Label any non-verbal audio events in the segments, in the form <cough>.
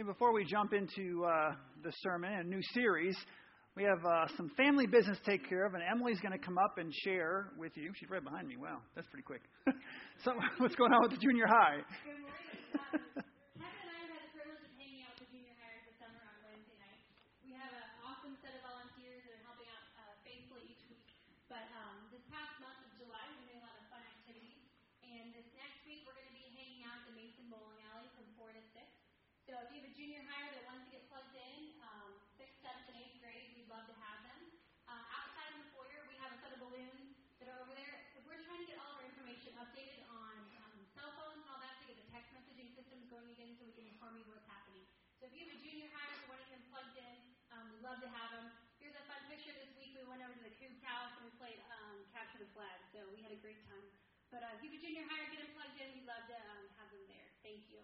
Before we jump into uh, the sermon and a new series, we have uh, some family business to take care of, and Emily's going to come up and share with you. She's right behind me. Wow, that's pretty quick. <laughs> so, <laughs> what's going on with the junior high? Good morning. Um, Kevin and I have had the privilege of hanging out with junior hires this summer on Wednesday night. We have an awesome set of volunteers that are helping out uh, faithfully each week. But um, this past month of July, we're doing a lot of fun activities. And this next week, we're going to be hanging out at the Mason Bowling Alley from 4 to 6. So if you have a junior hire that wants to get plugged in, um, sixth, seventh, and eighth grade, we'd love to have them. Uh, outside in the foyer, we have a set of balloons that are over there. We're trying to get all of our information updated on um, cell phones and all that to get the text messaging systems going again so we can inform you what's happening. So if you have a junior hire that wanting them plugged in, um, we'd love to have them. Here's a fun picture this week. We went over to the Cougs house and we played um, Capture the Flag. So we had a great time. But uh, if you have a junior hire, get them plugged in. We'd love to um, have them there. Thank you.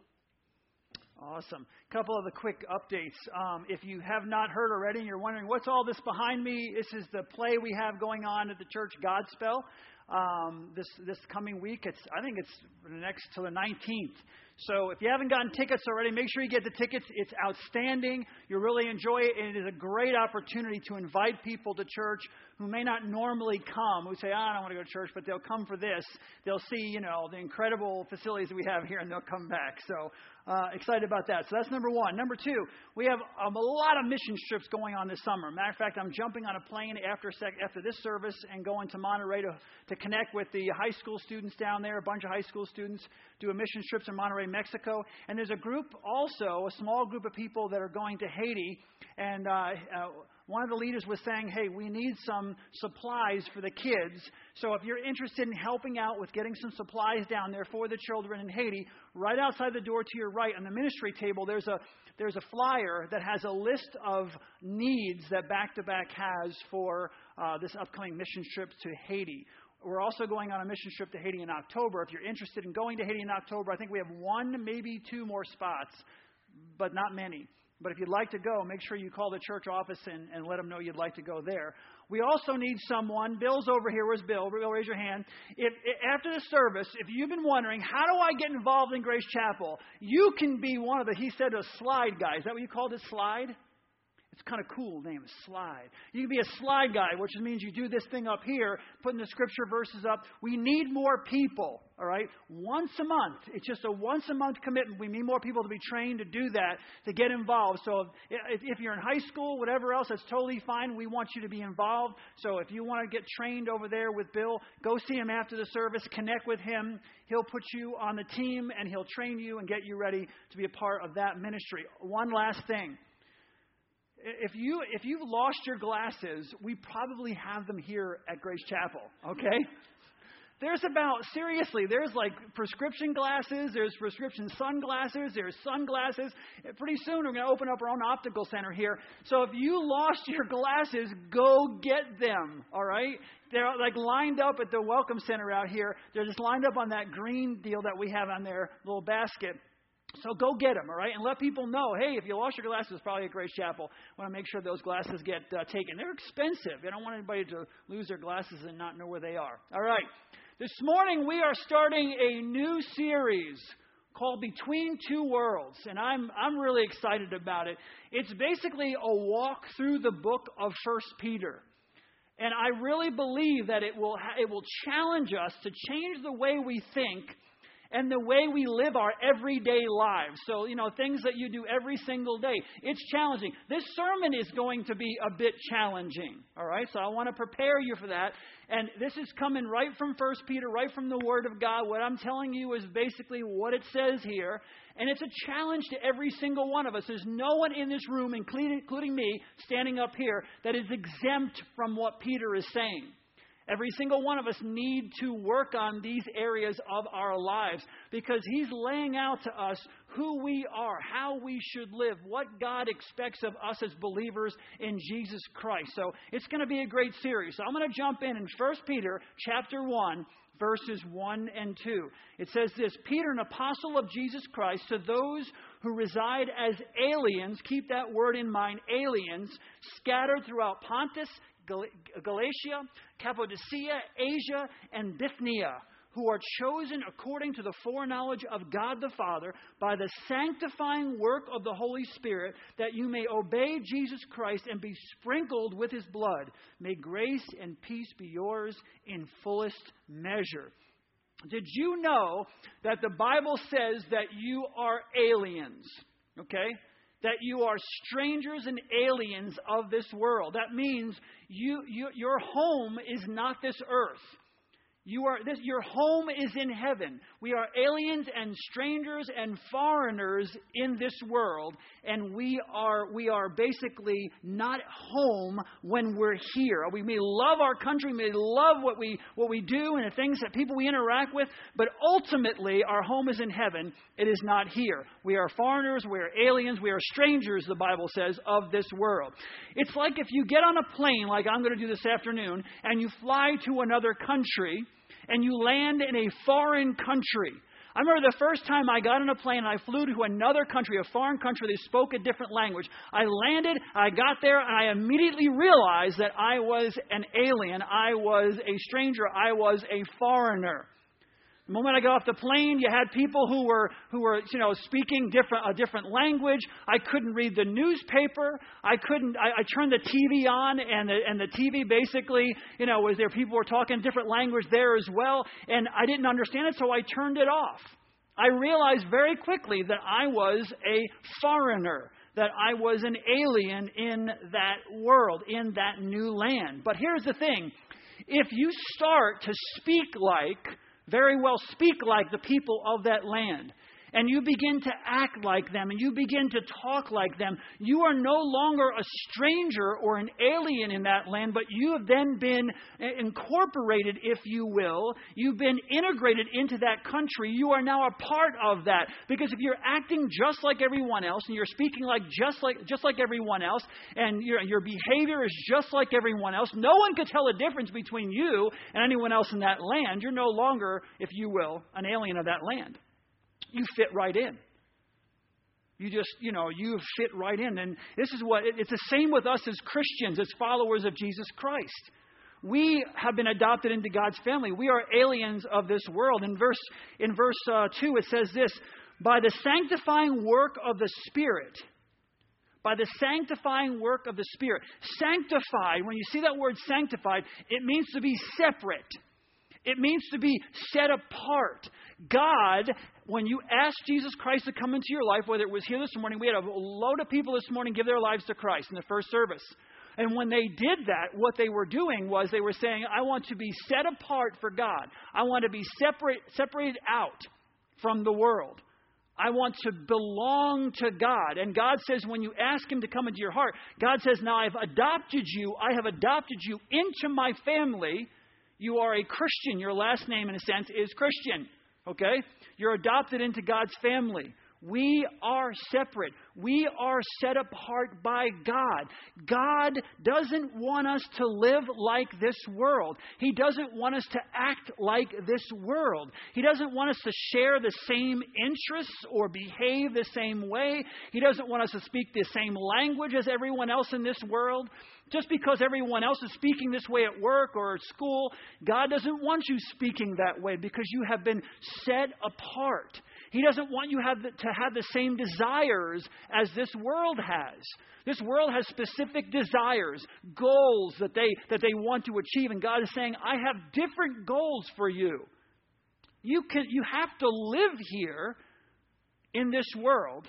Awesome. A couple of the quick updates. Um, if you have not heard already and you're wondering what's all this behind me, this is the play we have going on at the church, Godspell. Um, this this coming week, it's I think it's the next till the 19th. So if you haven't gotten tickets already, make sure you get the tickets. It's outstanding. You'll really enjoy it, and it is a great opportunity to invite people to church who may not normally come, who say, oh, I don't want to go to church, but they'll come for this. They'll see, you know, the incredible facilities we have here, and they'll come back. So uh, excited about that. So that's number one. Number two, we have um, a lot of mission trips going on this summer. Matter of fact, I'm jumping on a plane after sec- after this service and going to Monterrey to, to connect with the high school students down there. A bunch of high school students do a mission trips in Monterrey, Mexico. And there's a group also, a small group of people that are going to Haiti. And uh, uh, one of the leaders was saying, hey, we need some supplies for the kids. So if you're interested in helping out with getting some supplies down there for the children in Haiti, right outside the door to your right on the ministry table, there's a, there's a flyer that has a list of needs that Back to Back has for uh, this upcoming mission trip to Haiti. We're also going on a mission trip to Haiti in October. If you're interested in going to Haiti in October, I think we have one, maybe two more spots, but not many. But if you'd like to go, make sure you call the church office and, and let them know you'd like to go there. We also need someone. Bill's over here. Where's Bill? Bill, raise your hand. If, if, after the service, if you've been wondering, how do I get involved in Grace Chapel? You can be one of the, he said, a slide guy. Is that what you called it, slide? It's kind of cool name, is slide. You can be a slide guy, which means you do this thing up here, putting the scripture verses up. We need more people, all right? Once a month. It's just a once a month commitment. We need more people to be trained to do that, to get involved. So if, if you're in high school, whatever else, that's totally fine. We want you to be involved. So if you want to get trained over there with Bill, go see him after the service, connect with him. He'll put you on the team and he'll train you and get you ready to be a part of that ministry. One last thing if you if you've lost your glasses, we probably have them here at Grace Chapel, okay? There's about seriously, there's like prescription glasses, there's prescription sunglasses, there's sunglasses. Pretty soon we're going to open up our own optical center here. So if you lost your glasses, go get them, all right? They're like lined up at the welcome center out here. They're just lined up on that green deal that we have on their little basket. So go get them, all right? And let people know, hey, if you lost your glasses, it's probably at Grace Chapel. I want to make sure those glasses get uh, taken. They're expensive. I don't want anybody to lose their glasses and not know where they are. All right. This morning we are starting a new series called Between Two Worlds, and I'm I'm really excited about it. It's basically a walk through the book of First Peter. And I really believe that it will ha- it will challenge us to change the way we think and the way we live our everyday lives. So, you know, things that you do every single day. It's challenging. This sermon is going to be a bit challenging. All right? So I want to prepare you for that. And this is coming right from First Peter, right from the Word of God. What I'm telling you is basically what it says here. And it's a challenge to every single one of us. There's no one in this room, including, including me, standing up here, that is exempt from what Peter is saying. Every single one of us need to work on these areas of our lives because he's laying out to us who we are, how we should live, what God expects of us as believers in Jesus Christ. So it's going to be a great series. So I'm going to jump in in 1 Peter chapter 1 verses 1 and 2. It says this, Peter an apostle of Jesus Christ to those who reside as aliens, keep that word in mind, aliens, scattered throughout Pontus, Galatia, Cappadocia, Asia, and Bithynia, who are chosen according to the foreknowledge of God the Father by the sanctifying work of the Holy Spirit, that you may obey Jesus Christ and be sprinkled with his blood. May grace and peace be yours in fullest measure. Did you know that the Bible says that you are aliens? Okay? That you are strangers and aliens of this world. That means you, you, your home is not this earth. You are this your home is in heaven. We are aliens and strangers and foreigners in this world and we are we are basically not home when we're here. We may love our country, we may love what we what we do and the things that people we interact with, but ultimately our home is in heaven. It is not here. We are foreigners, we are aliens, we are strangers the Bible says of this world. It's like if you get on a plane like I'm going to do this afternoon and you fly to another country and you land in a foreign country. I remember the first time I got on a plane and I flew to another country, a foreign country, they spoke a different language. I landed, I got there, and I immediately realized that I was an alien. I was a stranger. I was a foreigner. The moment I got off the plane, you had people who were who were you know speaking different a different language. I couldn't read the newspaper. I couldn't. I, I turned the TV on, and the and the TV basically you know was there people were talking different language there as well, and I didn't understand it, so I turned it off. I realized very quickly that I was a foreigner, that I was an alien in that world, in that new land. But here's the thing: if you start to speak like very well speak like the people of that land and you begin to act like them and you begin to talk like them, you are no longer a stranger or an alien in that land, but you have then been incorporated, if you will. You've been integrated into that country. You are now a part of that. Because if you're acting just like everyone else and you're speaking like just like just like everyone else and your, your behavior is just like everyone else, no one could tell the difference between you and anyone else in that land. You're no longer, if you will, an alien of that land you fit right in. You just, you know, you fit right in. And this is what, it's the same with us as Christians, as followers of Jesus Christ. We have been adopted into God's family. We are aliens of this world. In verse, in verse uh, 2, it says this By the sanctifying work of the Spirit, by the sanctifying work of the Spirit. Sanctified, when you see that word sanctified, it means to be separate. It means to be set apart. God, when you ask Jesus Christ to come into your life, whether it was here this morning, we had a load of people this morning give their lives to Christ in the first service. And when they did that, what they were doing was they were saying, I want to be set apart for God. I want to be separate, separated out from the world. I want to belong to God. And God says, when you ask Him to come into your heart, God says, Now I've adopted you. I have adopted you into my family. You are a Christian. Your last name, in a sense, is Christian. Okay? You're adopted into God's family. We are separate. We are set apart by God. God doesn't want us to live like this world. He doesn't want us to act like this world. He doesn't want us to share the same interests or behave the same way. He doesn't want us to speak the same language as everyone else in this world. Just because everyone else is speaking this way at work or at school, God doesn't want you speaking that way because you have been set apart. He doesn't want you have to have the same desires as this world has. This world has specific desires, goals that they, that they want to achieve. And God is saying, I have different goals for you. You, can, you have to live here in this world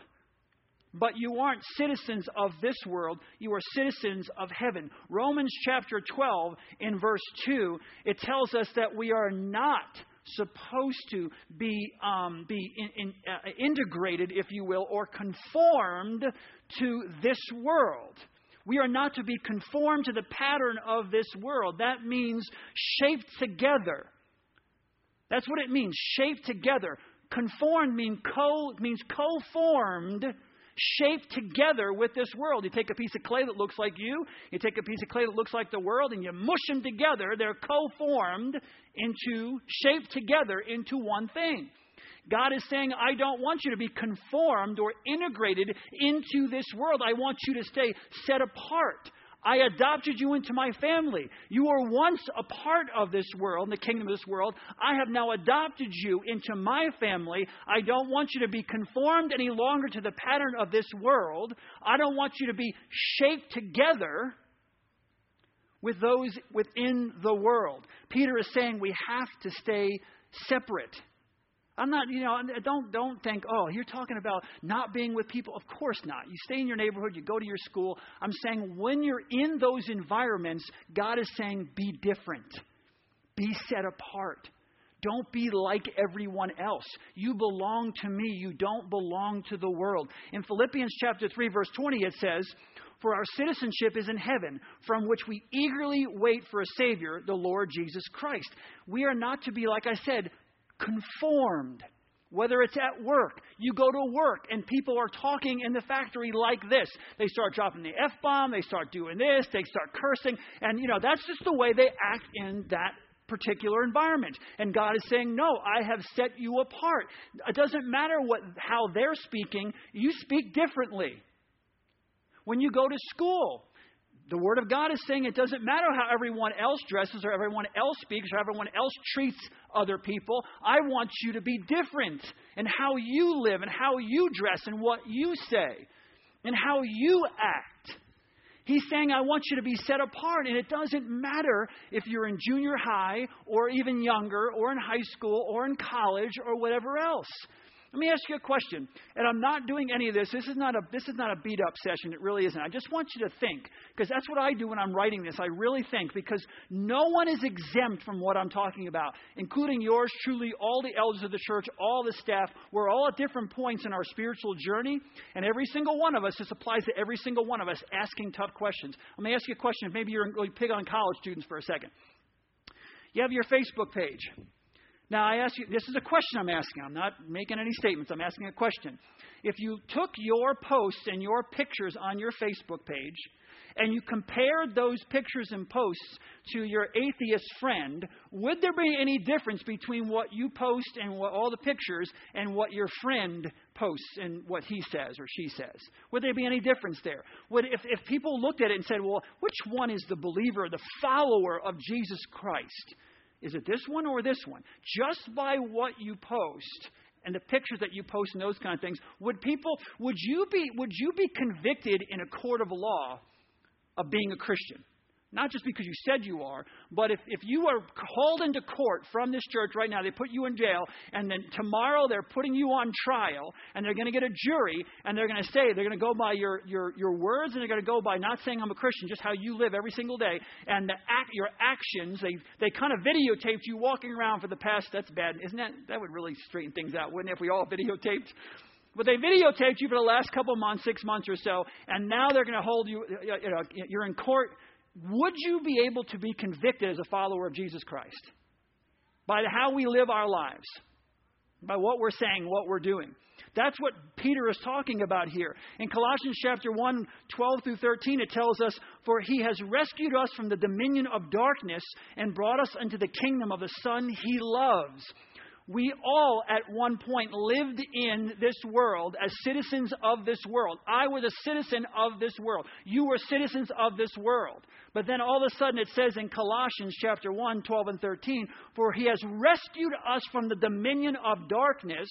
but you aren't citizens of this world, you are citizens of heaven. Romans chapter 12, in verse 2, it tells us that we are not supposed to be, um, be in, in, uh, integrated, if you will, or conformed to this world. We are not to be conformed to the pattern of this world. That means shaped together. That's what it means, shaped together. Conformed mean co, means co-formed shaped together with this world. You take a piece of clay that looks like you, you take a piece of clay that looks like the world, and you mush them together. They're co formed into, shaped together into one thing. God is saying, I don't want you to be conformed or integrated into this world. I want you to stay set apart. I adopted you into my family. You were once a part of this world, the kingdom of this world. I have now adopted you into my family. I don't want you to be conformed any longer to the pattern of this world. I don't want you to be shaped together with those within the world. Peter is saying we have to stay separate. I'm not, you know, uh, don't don't think, oh, you're talking about not being with people. Of course not. You stay in your neighborhood, you go to your school. I'm saying when you're in those environments, God is saying be different. Be set apart. Don't be like everyone else. You belong to me. You don't belong to the world. In Philippians chapter 3 verse 20 it says, "For our citizenship is in heaven, from which we eagerly wait for a savior, the Lord Jesus Christ." We are not to be like I said, conformed. Whether it's at work, you go to work and people are talking in the factory like this. They start dropping the F bomb, they start doing this, they start cursing, and you know, that's just the way they act in that particular environment. And God is saying, "No, I have set you apart. It doesn't matter what how they're speaking, you speak differently." When you go to school, the Word of God is saying it doesn't matter how everyone else dresses or everyone else speaks or everyone else treats other people. I want you to be different in how you live and how you dress and what you say and how you act. He's saying, I want you to be set apart, and it doesn't matter if you're in junior high or even younger or in high school or in college or whatever else. Let me ask you a question. And I'm not doing any of this. This is not a this is not a beat up session. It really isn't. I just want you to think because that's what I do when I'm writing this. I really think because no one is exempt from what I'm talking about, including yours truly, all the elders of the church, all the staff. We're all at different points in our spiritual journey, and every single one of us, this applies to every single one of us asking tough questions. Let me ask you a question. Maybe you're going to pick on college students for a second. You have your Facebook page. Now, I ask you, this is a question I'm asking. I'm not making any statements. I'm asking a question. If you took your posts and your pictures on your Facebook page and you compared those pictures and posts to your atheist friend, would there be any difference between what you post and what, all the pictures and what your friend posts and what he says or she says? Would there be any difference there? Would, if, if people looked at it and said, well, which one is the believer, the follower of Jesus Christ? Is it this one or this one? Just by what you post and the pictures that you post and those kind of things, would people would you be would you be convicted in a court of law of being a Christian? Not just because you said you are, but if, if you are called into court from this church right now, they put you in jail, and then tomorrow they're putting you on trial, and they're going to get a jury, and they're going to say, they're going to go by your, your, your words, and they're going to go by not saying I'm a Christian, just how you live every single day, and the act, your actions, they, they kind of videotaped you walking around for the past, that's bad, isn't that? That would really straighten things out, wouldn't it, if we all videotaped? But they videotaped you for the last couple months, six months or so, and now they're going to hold you, you know, you're in court would you be able to be convicted as a follower of Jesus Christ? By how we live our lives, by what we're saying, what we're doing. That's what Peter is talking about here. In Colossians chapter 1, 12 through 13, it tells us, For he has rescued us from the dominion of darkness and brought us into the kingdom of the Son he loves. We all, at one point, lived in this world as citizens of this world. I was a citizen of this world. You were citizens of this world. But then all of a sudden it says in Colossians chapter 1, 12 and 13, For he has rescued us from the dominion of darkness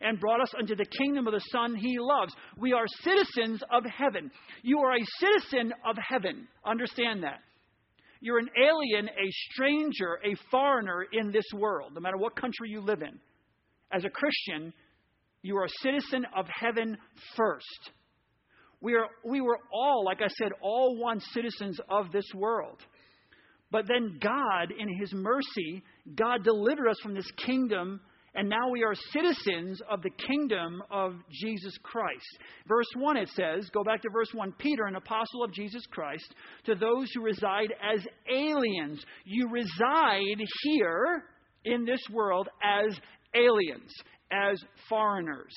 and brought us unto the kingdom of the Son he loves. We are citizens of heaven. You are a citizen of heaven. Understand that. You're an alien, a stranger, a foreigner in this world, no matter what country you live in. As a Christian, you are a citizen of heaven first. We, are, we were all, like I said, all one citizens of this world. But then God, in His mercy, God delivered us from this kingdom, and now we are citizens of the kingdom of Jesus Christ. Verse 1 it says, go back to verse 1 Peter, an apostle of Jesus Christ, to those who reside as aliens. You reside here in this world as aliens, as foreigners.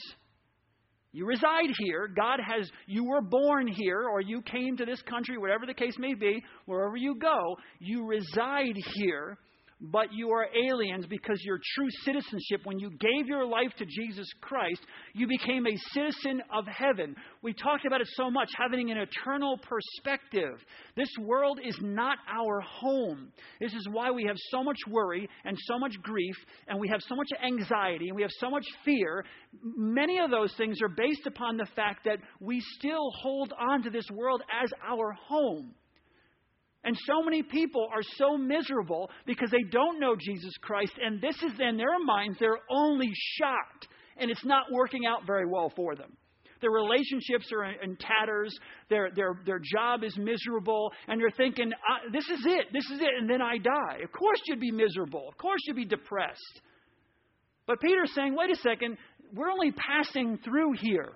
You reside here. God has, you were born here, or you came to this country, whatever the case may be, wherever you go, you reside here. But you are aliens because your true citizenship, when you gave your life to Jesus Christ, you became a citizen of heaven. We talked about it so much, having an eternal perspective. This world is not our home. This is why we have so much worry and so much grief, and we have so much anxiety, and we have so much fear. Many of those things are based upon the fact that we still hold on to this world as our home. And so many people are so miserable because they don't know Jesus Christ, and this is in their minds their only shot, and it's not working out very well for them. Their relationships are in, tatters, their, their, their job is miserable, and you're thinking, this is it, this is it, and then I die. Of course you'd be miserable, of course you'd be depressed. But Peter's saying, wait a second, we're only passing through here.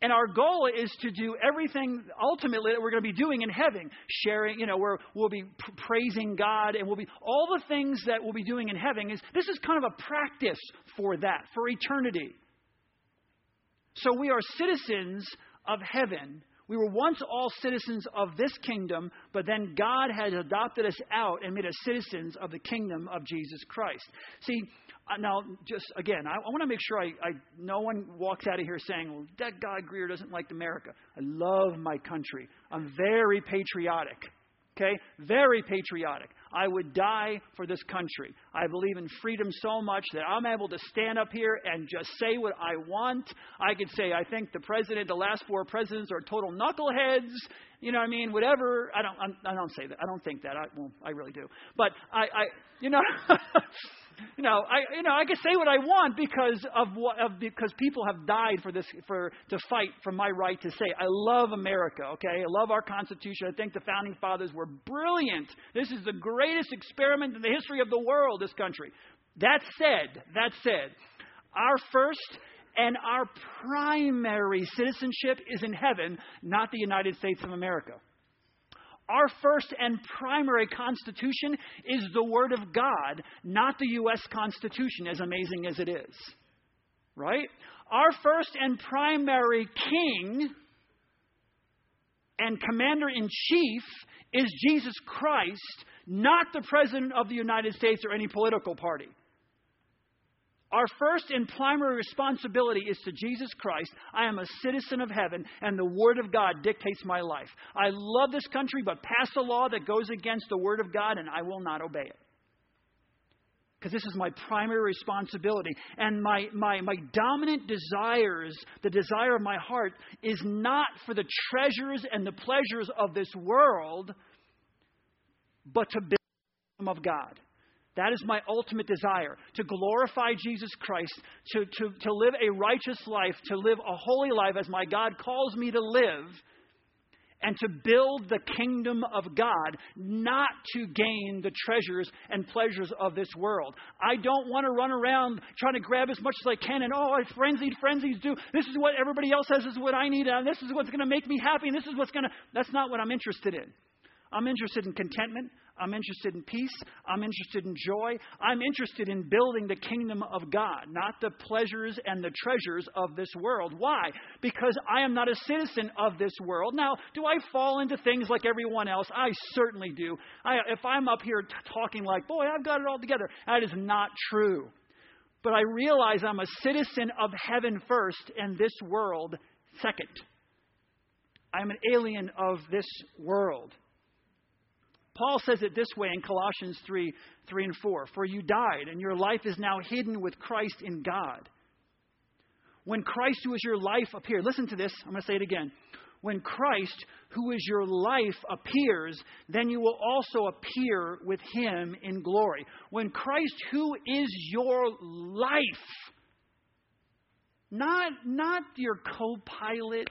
And our goal is to do everything ultimately that we're going to be doing in heaven, sharing, you know, where we'll be praising God and we'll be all the things that we'll be doing in heaven is this is kind of a practice for that, for eternity. So we are citizens of heaven. We were once all citizens of this kingdom, but then God has adopted us out and made us citizens of the kingdom of Jesus Christ. See, Uh, now, just again, I, I want to make sure I, I, no one walks out of here saying, well, that guy Greer doesn't like America. I love my country. I'm very patriotic. Okay? Very patriotic. I would die for this country. I believe in freedom so much that I'm able to stand up here and just say what I want. I could say, I think the president, the last four presidents are total knuckleheads. You know what I mean? Whatever. I don't, I don't say that. I don't think that. I, well, I really do. But I, I you know. <laughs> you know, I you know I can say what I want because of what of, because people have died for this for to fight for my right to say. I love America. Okay, I love our Constitution. I think the founding fathers were brilliant. This is the greatest experiment in the history of the world. This country. That said, that said, our first and our primary citizenship is in heaven, not the United States of America. Our first and primary Constitution is the Word of God, not the U.S. Constitution, as amazing as it is. Right? Our first and primary King and Commander in Chief is Jesus Christ, not the President of the United States or any political party. Our first and primary responsibility is to Jesus Christ. I am a citizen of heaven, and the Word of God dictates my life. I love this country, but pass a law that goes against the Word of God, and I will not obey it. Because this is my primary responsibility. And my, my, my dominant desires, the desire of my heart, is not for the treasures and the pleasures of this world, but to build the kingdom of God. That is my ultimate desire to glorify Jesus Christ, to, to, to live a righteous life, to live a holy life as my God calls me to live, and to build the kingdom of God, not to gain the treasures and pleasures of this world. I don't want to run around trying to grab as much as I can and, oh, it's frenzied, frenzies do. This is what everybody else has, this is what I need, and this is what's going to make me happy, and this is what's going to. That's not what I'm interested in. I'm interested in contentment. I'm interested in peace. I'm interested in joy. I'm interested in building the kingdom of God, not the pleasures and the treasures of this world. Why? Because I am not a citizen of this world. Now, do I fall into things like everyone else? I certainly do. I, if I'm up here t- talking like, boy, I've got it all together, that is not true. But I realize I'm a citizen of heaven first and this world second. I'm an alien of this world. Paul says it this way in Colossians 3 3 and 4 For you died, and your life is now hidden with Christ in God. When Christ, who is your life, appeared, listen to this, I'm going to say it again. When Christ, who is your life, appears, then you will also appear with him in glory. When Christ, who is your life, not, not your co pilot,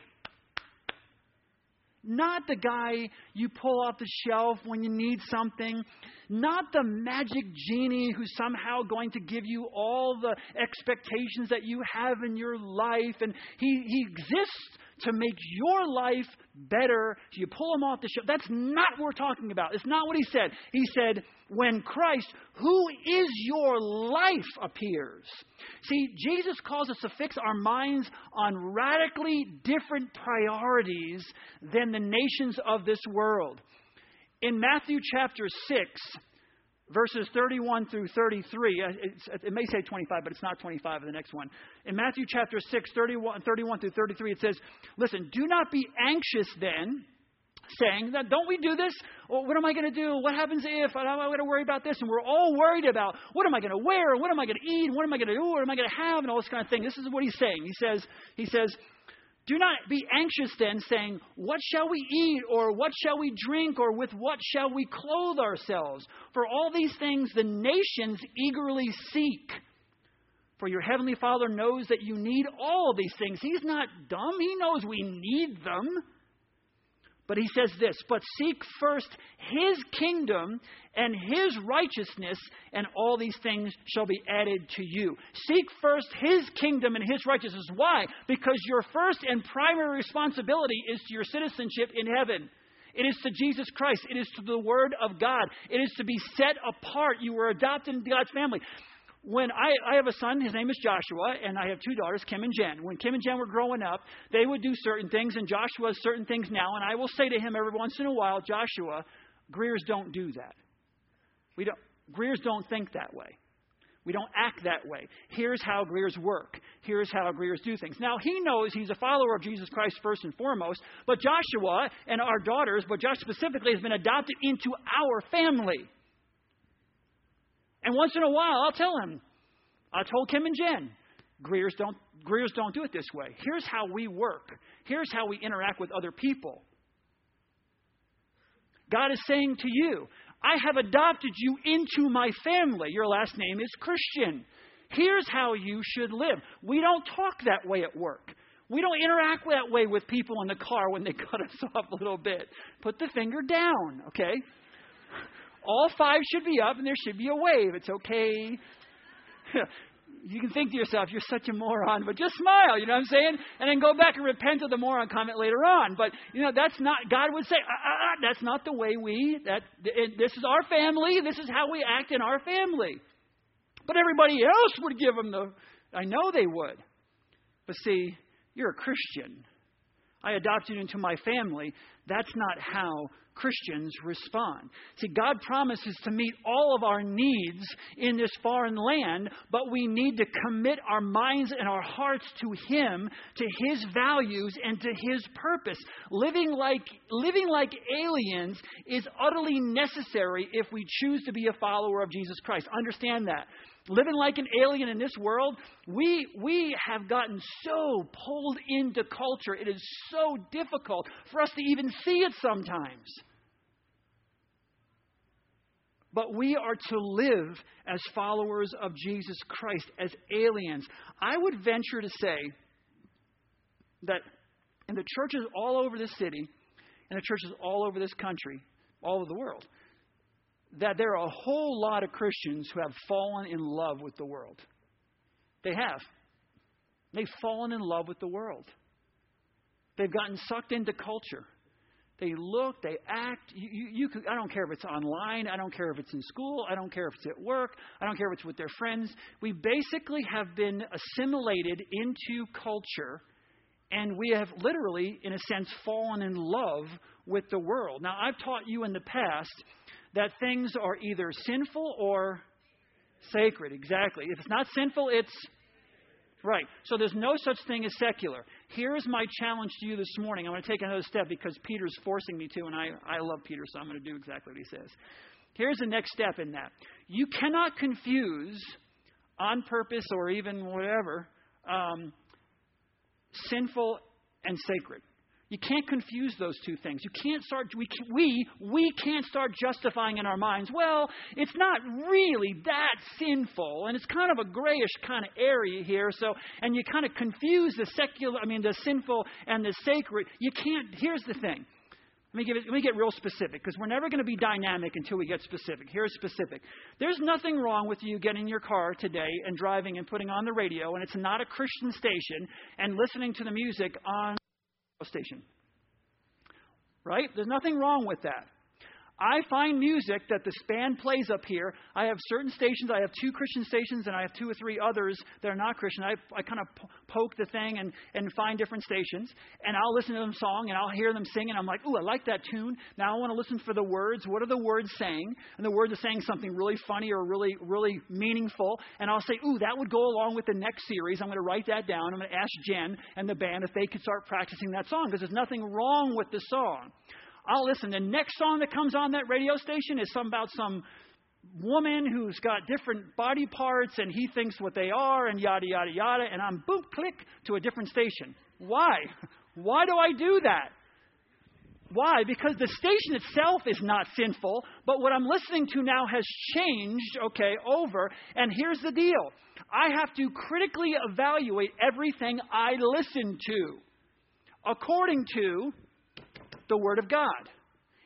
not the guy you pull off the shelf when you need something. Not the magic genie who's somehow going to give you all the expectations that you have in your life. And he, he exists to make your life better. So you pull him off the shelf. That's not what we're talking about. It's not what he said. He said, when Christ, who is your life, appears. See, Jesus calls us to fix our minds on radically different priorities than the nations of this world. In Matthew chapter 6, verses 31 through 33. Uh, it's, it may say 25, but it's not 25 in the next one. In Matthew chapter 6, 31, 31 through 33, it says, Listen, do not be anxious then saying that don't we do this? Well, what am I going to do? What happens if? Am I going to worry about this? And we're all worried about what am I going to wear? What am I going to eat? What am I going to do? What am I going to have? And all this kind of thing. This is what he's saying. He says, he says, do not be anxious then, saying, What shall we eat, or what shall we drink, or with what shall we clothe ourselves? For all these things the nations eagerly seek. For your heavenly Father knows that you need all these things. He's not dumb, He knows we need them. But he says this, but seek first his kingdom and his righteousness, and all these things shall be added to you. Seek first his kingdom and his righteousness. Why? Because your first and primary responsibility is to your citizenship in heaven. It is to Jesus Christ. It is to the Word of God. It is to be set apart. You were adopted into God's family when I, I have a son, his name is Joshua, and I have two daughters, Kim and Jen. When Kim and Jen were growing up, they would do certain things, and Joshua does certain things now. And I will say to him every once in a while, Joshua, Greers don't do that. We don't, Greers don't think that way. We don't act that way. Here's how Greers work. Here's how Greers do things. Now, he knows he's a follower of Jesus Christ first and foremost, but Joshua and our daughters, but Josh specifically, has been adopted into our family. And once in a while, I'll tell him, I told Kim and Jen, Greers don't, Greers don't do it this way. Here's how we work. Here's how we interact with other people. God is saying to you, I have adopted you into my family. Your last name is Christian. Here's how you should live. We don't talk that way at work. We don't interact that way with people in the car when they <laughs> cut us off a little bit. Put the finger down, okay? All five should be up and there should be a wave. It's okay. <laughs> you can think to yourself, you're such a moron, but just smile, you know what I'm saying? And then go back and repent of the moron comment later on. But, you know, that's not, God would say, uh, uh, uh, that's not the way we, that, this is our family, this is how we act in our family. But everybody else would give them the, I know they would. But see, you're a Christian. I adopted you into my family. That's not how Christians respond. See, God promises to meet all of our needs in this foreign land, but we need to commit our minds and our hearts to Him, to His values, and to His purpose. Living like, living like aliens is utterly necessary if we choose to be a follower of Jesus Christ. Understand that living like an alien in this world, we, we have gotten so pulled into culture. It is so difficult for us to even see it sometimes but we are to live as followers of Jesus Christ, as aliens. I would venture to say that in the churches all over this city, in the churches all over this country, all over the world, that there are a whole lot of Christians who have fallen in love with the world. They have. They've fallen in love with the world. They've gotten sucked into culture. They look, they act. You, you, you could, I don't care if it's online. I don't care if it's in school. I don't care if it's at work. I don't care if it's with their friends. We basically have been assimilated into culture, and we have literally, in a sense, fallen in love with the world. Now, I've taught you in the past that things are either sinful or sacred. Exactly. If it's not sinful, it's Right. So there's no such thing as secular. Here's my challenge to you this morning. I'm going to take another step because Peter's forcing me to, and I, I love Peter, so I'm going to do exactly what he says. Here's the next step in that. You cannot confuse, on purpose or even whatever, um, sinful and sacred. You can't confuse those two things. You can't start we we we can't start justifying in our minds. Well, it's not really that sinful, and it's kind of a grayish kind of area here. So, and you kind of confuse the secular, I mean, the sinful and the sacred. You can't. Here's the thing. Let me, give it, let me get real specific because we're never going to be dynamic until we get specific. Here's specific. There's nothing wrong with you getting in your car today and driving and putting on the radio, and it's not a Christian station, and listening to the music on station. Right? There's nothing wrong with that. I find music that the band plays up here. I have certain stations. I have two Christian stations, and I have two or three others that are not Christian. I, I kind of poke the thing and, and find different stations, and I'll listen to them song, and I'll hear them sing, and I'm like, ooh, I like that tune. Now I want to listen for the words. What are the words saying? And the words are saying something really funny or really, really meaningful, and I'll say, ooh, that would go along with the next series. I'm going to write that down. I'm going to ask Jen and the band if they could start practicing that song because there's nothing wrong with the song. I'll listen. The next song that comes on that radio station is some about some woman who's got different body parts and he thinks what they are and yada yada yada and I'm boom click to a different station. Why? <laughs> Why do I do that? Why? Because the station itself is not sinful, but what I'm listening to now has changed, okay, over. And here's the deal I have to critically evaluate everything I listen to according to the Word of God.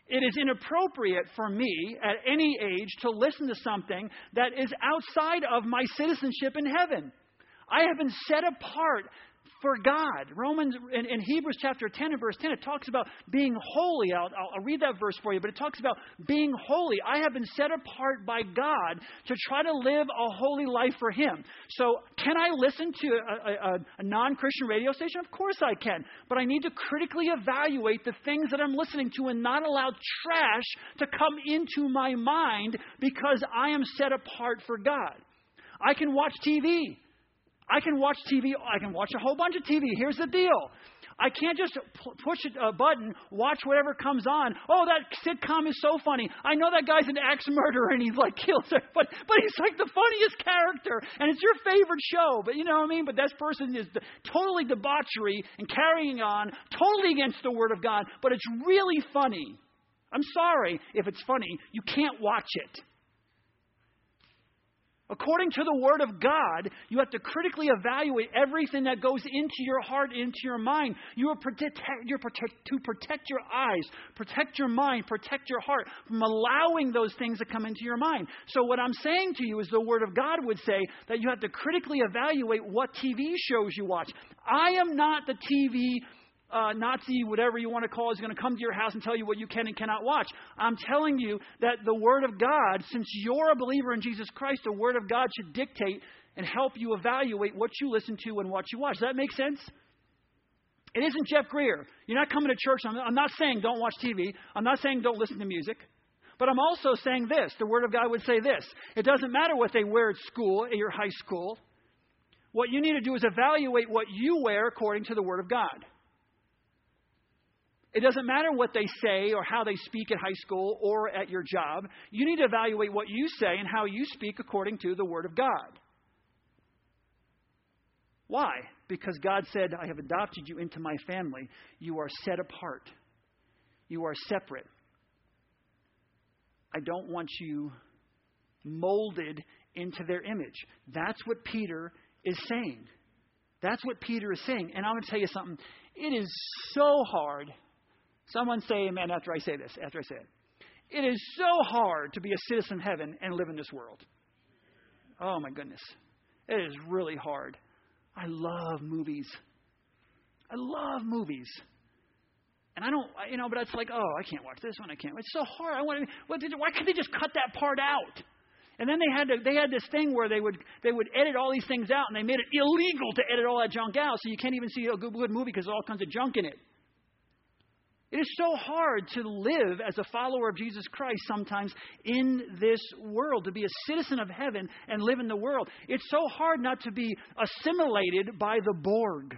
It is inappropriate for me at any age to listen to something that is outside of my citizenship in heaven. I have been set apart for God. Romans in, in, Hebrews chapter 10 and verse 10, it talks about being holy. I'll, I'll, read that verse for you, but it talks about being holy. I have been set apart by God to try to live a holy life for Him. So, can I listen to a, a, a non Christian radio station? Of course I can. But I need to critically evaluate the things that I'm listening to and not allow trash to come into my mind because I am set apart for God. I can watch TV. I can watch TV, I can watch a whole bunch of TV. Here's the deal. I can't just push a button, watch whatever comes on. Oh, that sitcom is so funny. I know that guy's an axe murderer and he's like <laughs> kills but but he's like the funniest character, and it's your favorite show. But you know what I mean? But this person is totally debauchery and carrying on, totally against the Word of God. But it's really funny. I'm sorry if it's funny. You can't watch it. According to the Word of God, you have to critically evaluate everything that goes into your heart, into your mind. You are protect, you're protect, to protect your eyes, protect your mind, protect your heart from allowing those things to come into your mind. So, what I'm saying to you is the Word of God would say that you have to critically evaluate what TV shows you watch. I am not the TV uh, Nazi, whatever you want to call, is going to come to your house and tell you what you can and cannot watch. I'm telling you that the Word of God, since you're a believer in Jesus Christ, the Word of God should dictate and help you evaluate what you listen to and what you watch. Does that make sense? It isn't Jeff Greer. You're not coming to church. I'm, I'm not saying don't watch TV. I'm not saying don't listen to music. But I'm also saying this. The Word of God would say this. It doesn't matter what they wear at school, at your high school. What you need to do is evaluate what you wear according to the Word of God. It doesn't matter what they say or how they speak at high school or at your job. You need to evaluate what you say and how you speak according to the Word of God. Why? Because God said, I have adopted you into my family. You are set apart, you are separate. I don't want you molded into their image. That's what Peter is saying. That's what Peter is saying. And I'm going to tell you something. It is so hard Someone say amen after I say this, after I say it. It is so hard to be a citizen of heaven and live in this world. Oh my goodness. It is really hard. I love movies. I love movies. And I don't, you know, but it's like, oh, I can't watch this one. I can't. It's so hard. I want to. What did, why couldn't they just cut that part out? And then they had to, they had this thing where they would they would edit all these things out, and they made it illegal to edit all that junk out, so you can't even see a good, good movie because all kinds of junk in it. It is so hard to live as a follower of Jesus Christ sometimes in this world, to be a citizen of heaven and live in the world. It's so hard not to be assimilated by the Borg.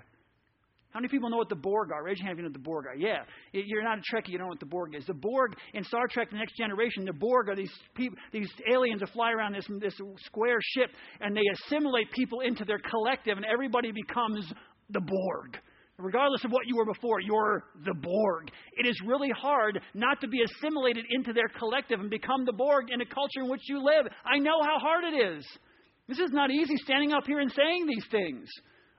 How many people know what the Borg are? Raise your hand if you know what the Borg are. Yeah. You're not a Trekkie, you don't know what the Borg is. The Borg in Star Trek The Next Generation, the Borg are these people, these aliens that fly around this, this square ship and they assimilate people into their collective and everybody becomes the Borg. Regardless of what you were before, you're the Borg. It is really hard not to be assimilated into their collective and become the Borg in a culture in which you live. I know how hard it is. This is not easy standing up here and saying these things.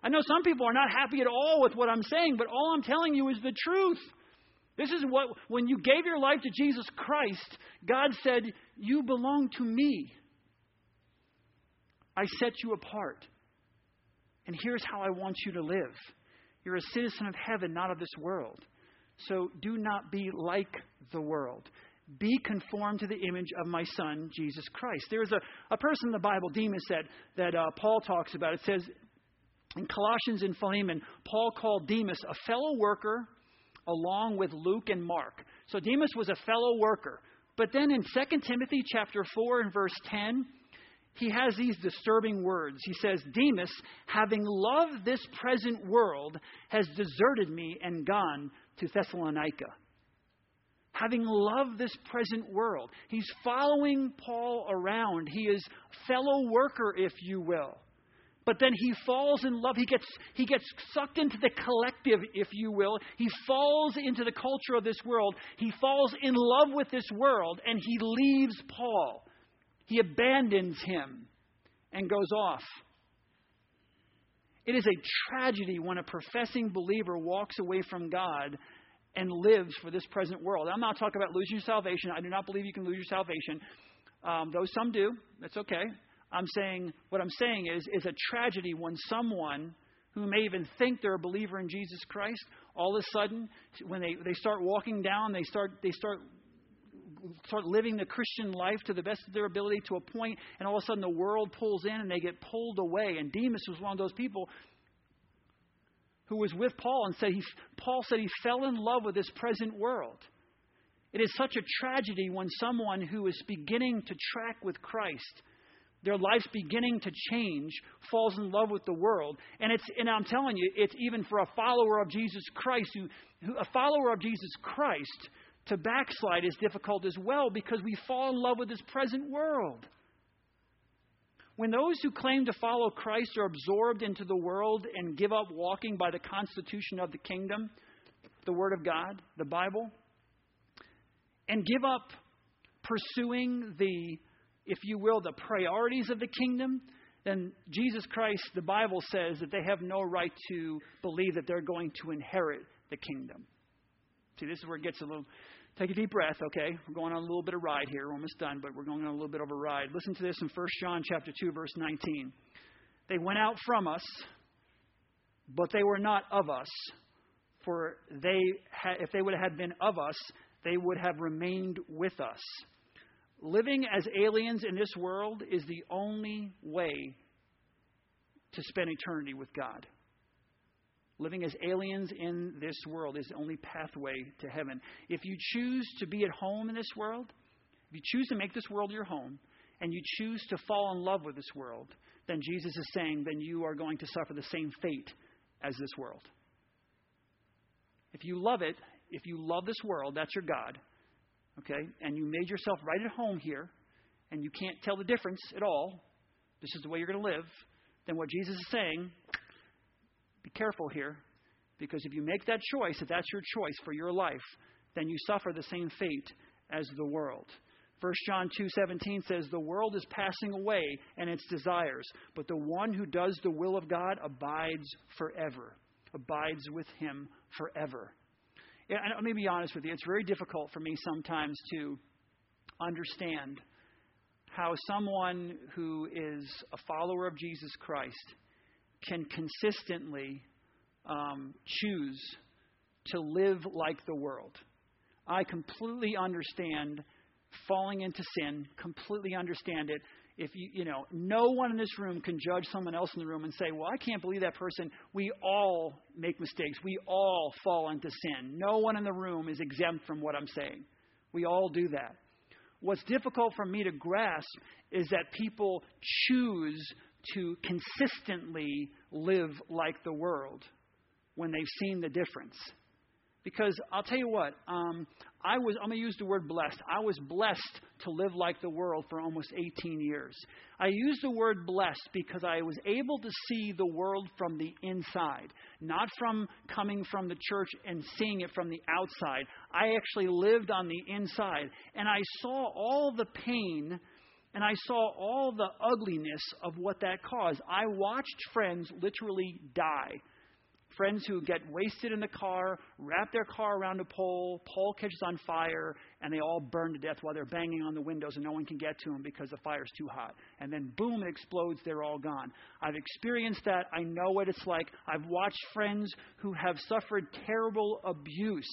I know some people are not happy at all with what I'm saying, but all I'm telling you is the truth. This is what, when you gave your life to Jesus Christ, God said, You belong to me. I set you apart. And here's how I want you to live. You're a citizen of heaven, not of this world. So do not be like the world. be conformed to the image of my son, Jesus Christ. There is a, a person in the Bible, Demas, that, that uh, Paul talks about. It says in Colossians and Philemon, Paul called Demas a fellow worker along with Luke and Mark. So Demas was a fellow worker. But then in 2 Timothy chapter 4 and verse 10, he has these disturbing words. He says, Demas, having loved this present world, has deserted me and gone to Thessalonica. Having loved this present world. He's following Paul around. He is fellow worker, if you will. But then he falls in love. He gets, he gets sucked into the collective, if you will. He falls into the culture of this world. He falls in love with this world, and he leaves Paul. He abandons him and goes off. It is a tragedy when a professing believer walks away from God and lives for this present world. I'm not talking about losing your salvation. I do not believe you can lose your salvation, um, though some do. That's okay. I'm saying what I'm saying is is a tragedy when someone who may even think they're a believer in Jesus Christ, all of a sudden, when they, they start walking down, they start they start start living the Christian life to the best of their ability to a point, and all of a sudden the world pulls in and they get pulled away. And Demas was one of those people who was with Paul and said he, Paul said he fell in love with this present world. It is such a tragedy when someone who is beginning to track with Christ, their life's beginning to change, falls in love with the world. And it's and I'm telling you, it's even for a follower of Jesus Christ who, who a follower of Jesus Christ to backslide is difficult as well because we fall in love with this present world. When those who claim to follow Christ are absorbed into the world and give up walking by the constitution of the kingdom, the Word of God, the Bible, and give up pursuing the, if you will, the priorities of the kingdom, then Jesus Christ, the Bible says that they have no right to believe that they're going to inherit the kingdom. See, this is where it gets a little Take a deep breath, okay? We're going on a little bit of ride here. We're almost done, but we're going on a little bit of a ride. Listen to this in 1 John chapter 2 verse 19. They went out from us, but they were not of us. For they had, if they would have been of us, they would have remained with us. Living as aliens in this world is the only way to spend eternity with God. Living as aliens in this world is the only pathway to heaven. If you choose to be at home in this world, if you choose to make this world your home, and you choose to fall in love with this world, then Jesus is saying, then you are going to suffer the same fate as this world. If you love it, if you love this world, that's your God, okay, and you made yourself right at home here, and you can't tell the difference at all, this is the way you're going to live, then what Jesus is saying be careful here, because if you make that choice, if that's your choice for your life, then you suffer the same fate as the world. 1 John 2:17 says the world is passing away and its desires, but the one who does the will of God abides forever. Abides with him forever. And let me be honest with you, it's very difficult for me sometimes to understand how someone who is a follower of Jesus Christ can consistently um, choose to live like the world. I completely understand falling into sin, completely understand it. If you, you know, no one in this room can judge someone else in the room and say, well, I can't believe that person. We all make mistakes. We all fall into sin. No one in the room is exempt from what I'm saying. We all do that. What's difficult for me to grasp is that people choose to consistently live like the world when they've seen the difference. Because I'll tell you what, um, I was, I'm going to use the word blessed. I was blessed to live like the world for almost 18 years. I use the word blessed because I was able to see the world from the inside, not from coming from the church and seeing it from the outside. I actually lived on the inside, and I saw all the pain and I saw all the ugliness of what that caused. I watched friends literally die. Friends who get wasted in the car, wrap their car around a pole, pole catches on fire, and they all burn to death while they're banging on the windows and no one can get to them because the fire's too hot. And then boom, it explodes, they're all gone. I've experienced that. I know what it's like. I've watched friends who have suffered terrible abuse.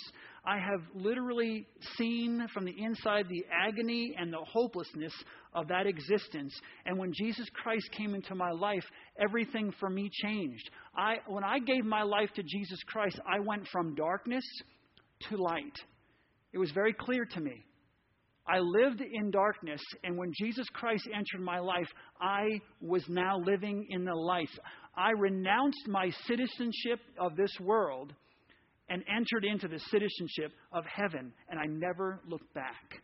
I have literally seen from the inside the agony and the hopelessness of that existence. And when Jesus Christ came into my life, everything for me changed. I, when I gave my life to Jesus Christ, I went from darkness to light. It was very clear to me. I lived in darkness, and when Jesus Christ entered my life, I was now living in the light. I renounced my citizenship of this world and entered into the citizenship of heaven, and I never looked back.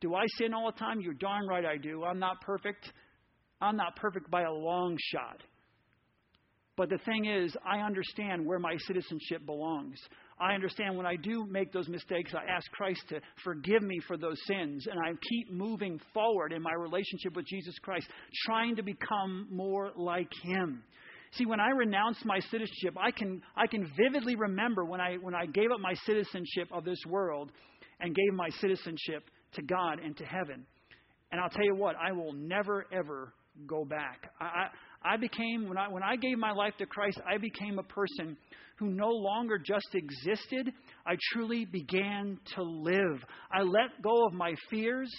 Do I sin all the time? You're darn right I do. I'm not perfect. I'm not perfect by a long shot. But the thing is, I understand where my citizenship belongs. I understand when I do make those mistakes, I ask Christ to forgive me for those sins, and I keep moving forward in my relationship with Jesus Christ, trying to become more like Him. See, when I renounced my citizenship, I can, I can vividly remember when I, when I gave up my citizenship of this world and gave my citizenship to God and to heaven. And I'll tell you what, I will never, ever go back. I, I, became, when I, when I gave my life to Christ, I became a person who no longer just existed. I truly began to live. I let go of my fears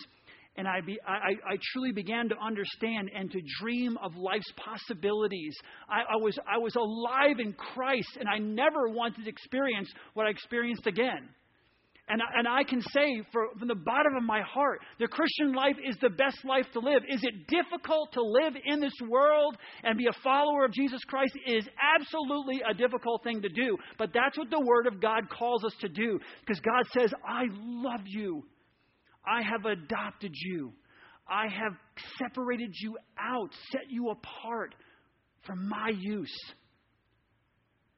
and I, be, I, I, truly began to understand and to dream of life's possibilities. I, I, was, I was alive in Christ, and I never wanted to experience what I experienced again. And I, and I can say for, from the bottom of my heart, the Christian life is the best life to live. Is it difficult to live in this world and be a follower of Jesus Christ? It is absolutely a difficult thing to do. But that's what the Word of God calls us to do. Because God says, I love you. I have adopted you. I have separated you out, set you apart for my use.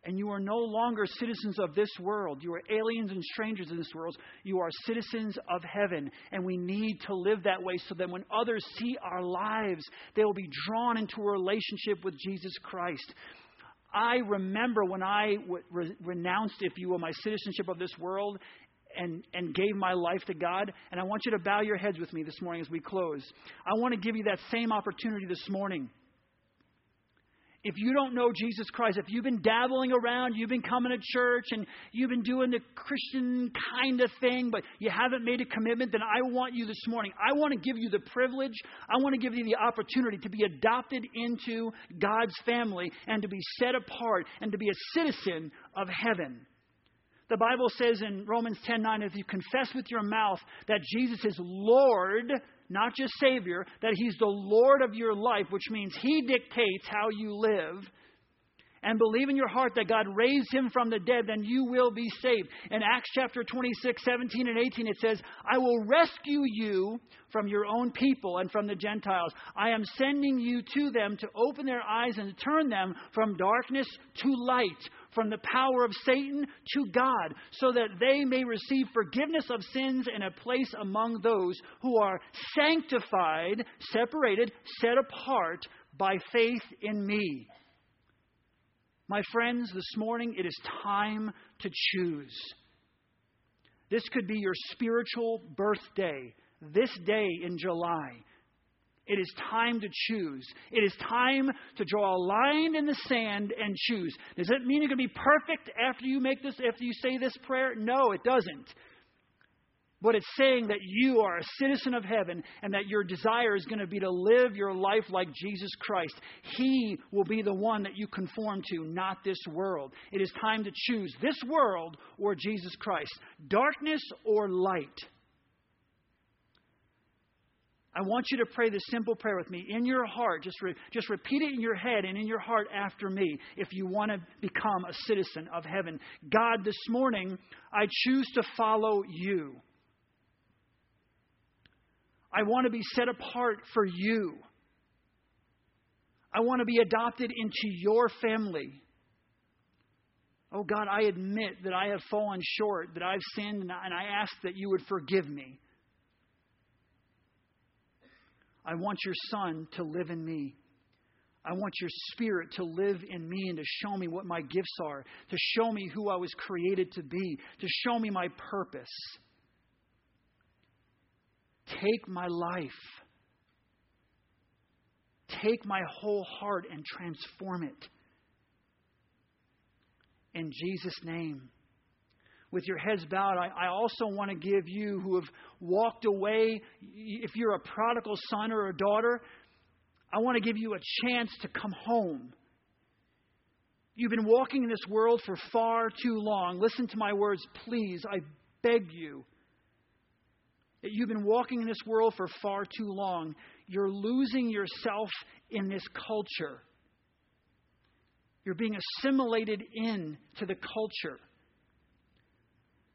And you are no longer citizens of this world. You are aliens and strangers in this world. You are citizens of heaven. And we need to live that way so that when others see our lives, they will be drawn into a relationship with Jesus Christ. I remember when I re- renounced, if you will, my citizenship of this world and, and gave my life to God. And I want you to bow your heads with me this morning as we close. I want to give you that same opportunity this morning. If you don't know Jesus Christ, if you've been dabbling around, you've been coming to church and you've been doing the Christian kind of thing, but you haven't made a commitment, then I want you this morning. I want to give you the privilege, I want to give you the opportunity to be adopted into God's family and to be set apart and to be a citizen of heaven. The Bible says in Romans 10:9 if you confess with your mouth that Jesus is Lord, not just Savior, that He's the Lord of your life, which means He dictates how you live, and believe in your heart that God raised him from the dead, then you will be saved. In Acts chapter 26, 17, and 18, it says, I will rescue you from your own people and from the Gentiles. I am sending you to them to open their eyes and turn them from darkness to light, from the power of Satan to God, so that they may receive forgiveness of sins and a place among those who are sanctified, separated, set apart by faith in me. My friends, this morning it is time to choose. This could be your spiritual birthday, this day in July. It is time to choose. It is time to draw a line in the sand and choose. Does that mean you're going to be perfect after you make this, after you say this prayer? No, it doesn't. But it's saying that you are a citizen of heaven and that your desire is going to be to live your life like Jesus Christ. He will be the one that you conform to, not this world. It is time to choose this world or Jesus Christ, darkness or light. I want you to pray this simple prayer with me in your heart. Just, re- just repeat it in your head and in your heart after me if you want to become a citizen of heaven. God, this morning, I choose to follow you. I want to be set apart for you. I want to be adopted into your family. Oh God, I admit that I have fallen short, that I've sinned, and I ask that you would forgive me. I want your Son to live in me. I want your Spirit to live in me and to show me what my gifts are, to show me who I was created to be, to show me my purpose. Take my life. Take my whole heart and transform it. In Jesus' name. with your heads bowed, I, I also want to give you who have walked away, if you're a prodigal son or a daughter, I want to give you a chance to come home. You've been walking in this world for far too long. Listen to my words, please. I beg you. You've been walking in this world for far too long. You're losing yourself in this culture. You're being assimilated in to the culture.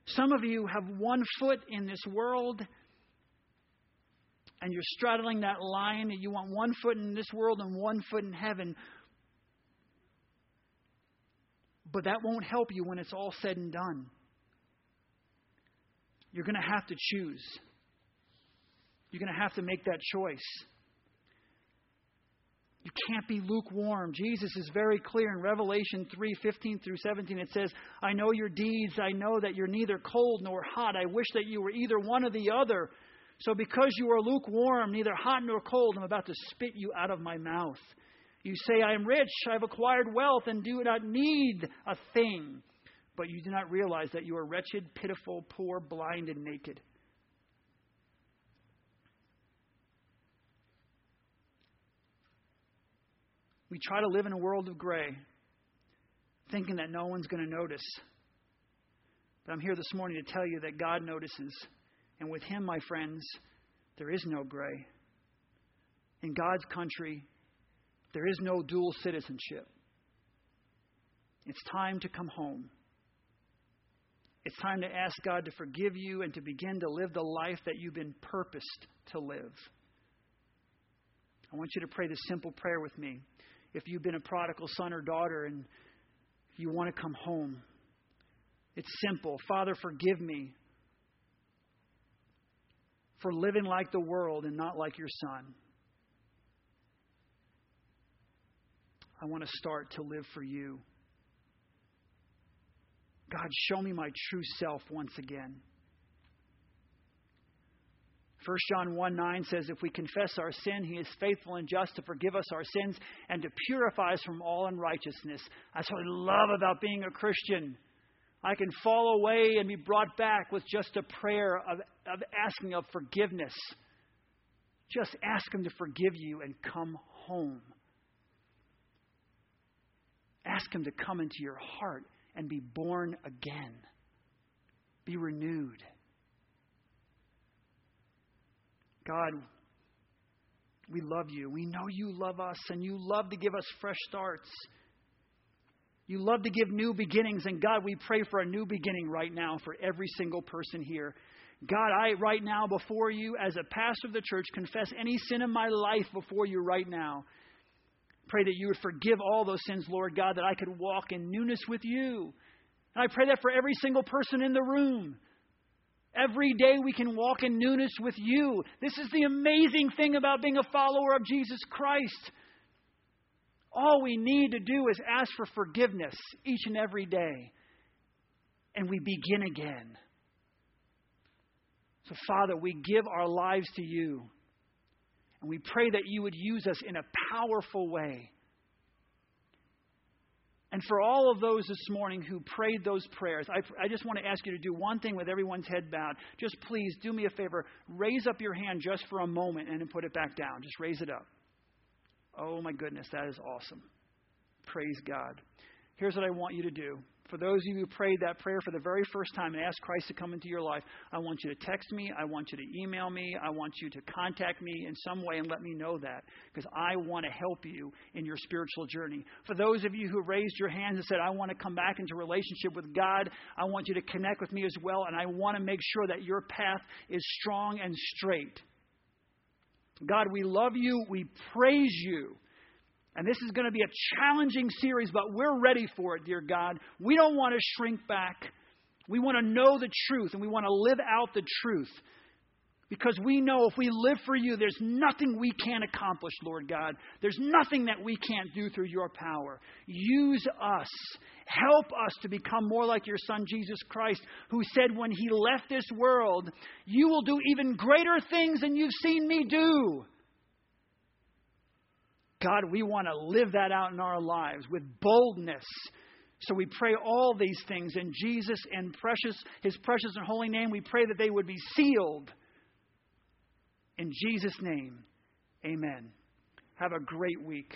Some of you have one foot in this world and you're straddling that line you want one foot in this world and one foot in heaven. But that won't help you when it's all said and done. You're going to have to choose. You're going to have to make that choice. You can't be lukewarm. Jesus is very clear in Revelation 3 15 through 17. It says, I know your deeds. I know that you're neither cold nor hot. I wish that you were either one or the other. So because you are lukewarm, neither hot nor cold, I'm about to spit you out of my mouth. You say, I am rich, I have acquired wealth, and do not need a thing. But you do not realize that you are wretched, pitiful, poor, blind, and naked. We try to live in a world of gray, thinking that no one's going to notice. But I'm here this morning to tell you that God notices. And with Him, my friends, there is no gray. In God's country, there is no dual citizenship. It's time to come home. It's time to ask God to forgive you and to begin to live the life that you've been purposed to live. I want you to pray this simple prayer with me if you've been a prodigal son or daughter and you want to come home. It's simple. Father, forgive me for living like the world and not like your son. I want to start to live for you. God, show me my true self once again. 1 John 1 9 says, If we confess our sin, he is faithful and just to forgive us our sins and to purify us from all unrighteousness. That's what I love about being a Christian. I can fall away and be brought back with just a prayer of, of asking of forgiveness. Just ask Him to forgive you and come home. Ask Him to come into your heart and be born again, be renewed. God, we love you. We know you love us, and you love to give us fresh starts. You love to give new beginnings, and God, we pray for a new beginning right now for every single person here. God, I right now before you, as a pastor of the church, confess any sin in my life before you right now. Pray that you would forgive all those sins, Lord God, that I could walk in newness with you. And I pray that for every single person in the room. Every day we can walk in newness with you. This is the amazing thing about being a follower of Jesus Christ. All we need to do is ask for forgiveness each and every day, and we begin again. So, Father, we give our lives to you, and we pray that you would use us in a powerful way. And for all of those this morning who prayed those prayers, I, I, just want to ask you to do one thing with everyone's head bowed. Just please do me a favor. Raise up your hand just for a moment and then put it back down. Just raise it up. Oh, my goodness, that is awesome. Praise God. Here's what I want you to do for those of you who prayed that prayer for the very first time and asked Christ to come into your life, I want you to text me. I want you to email me. I want you to contact me in some way and let me know that because I want to help you in your spiritual journey. For those of you who raised your hands and said, I want to come back into relationship with God, I want you to connect with me as well, and I want to make sure that your path is strong and straight. God, we love you. We praise you. And this is going to be a challenging series, but we're ready for it, dear God. We don't want to shrink back. We want to know the truth and we want to live out the truth. Because we know if we live for you, there's nothing we can't accomplish, Lord God. There's nothing that we can't do through your power. Use us. Help us to become more like your Son, Jesus Christ, who said when he left this world, You will do even greater things than you've seen me do. God, we want to live that out in our lives with boldness, So we pray all these things in Jesus and precious his precious and holy name. We pray that they would be sealed. In Jesus' name. Amen. Have a great week.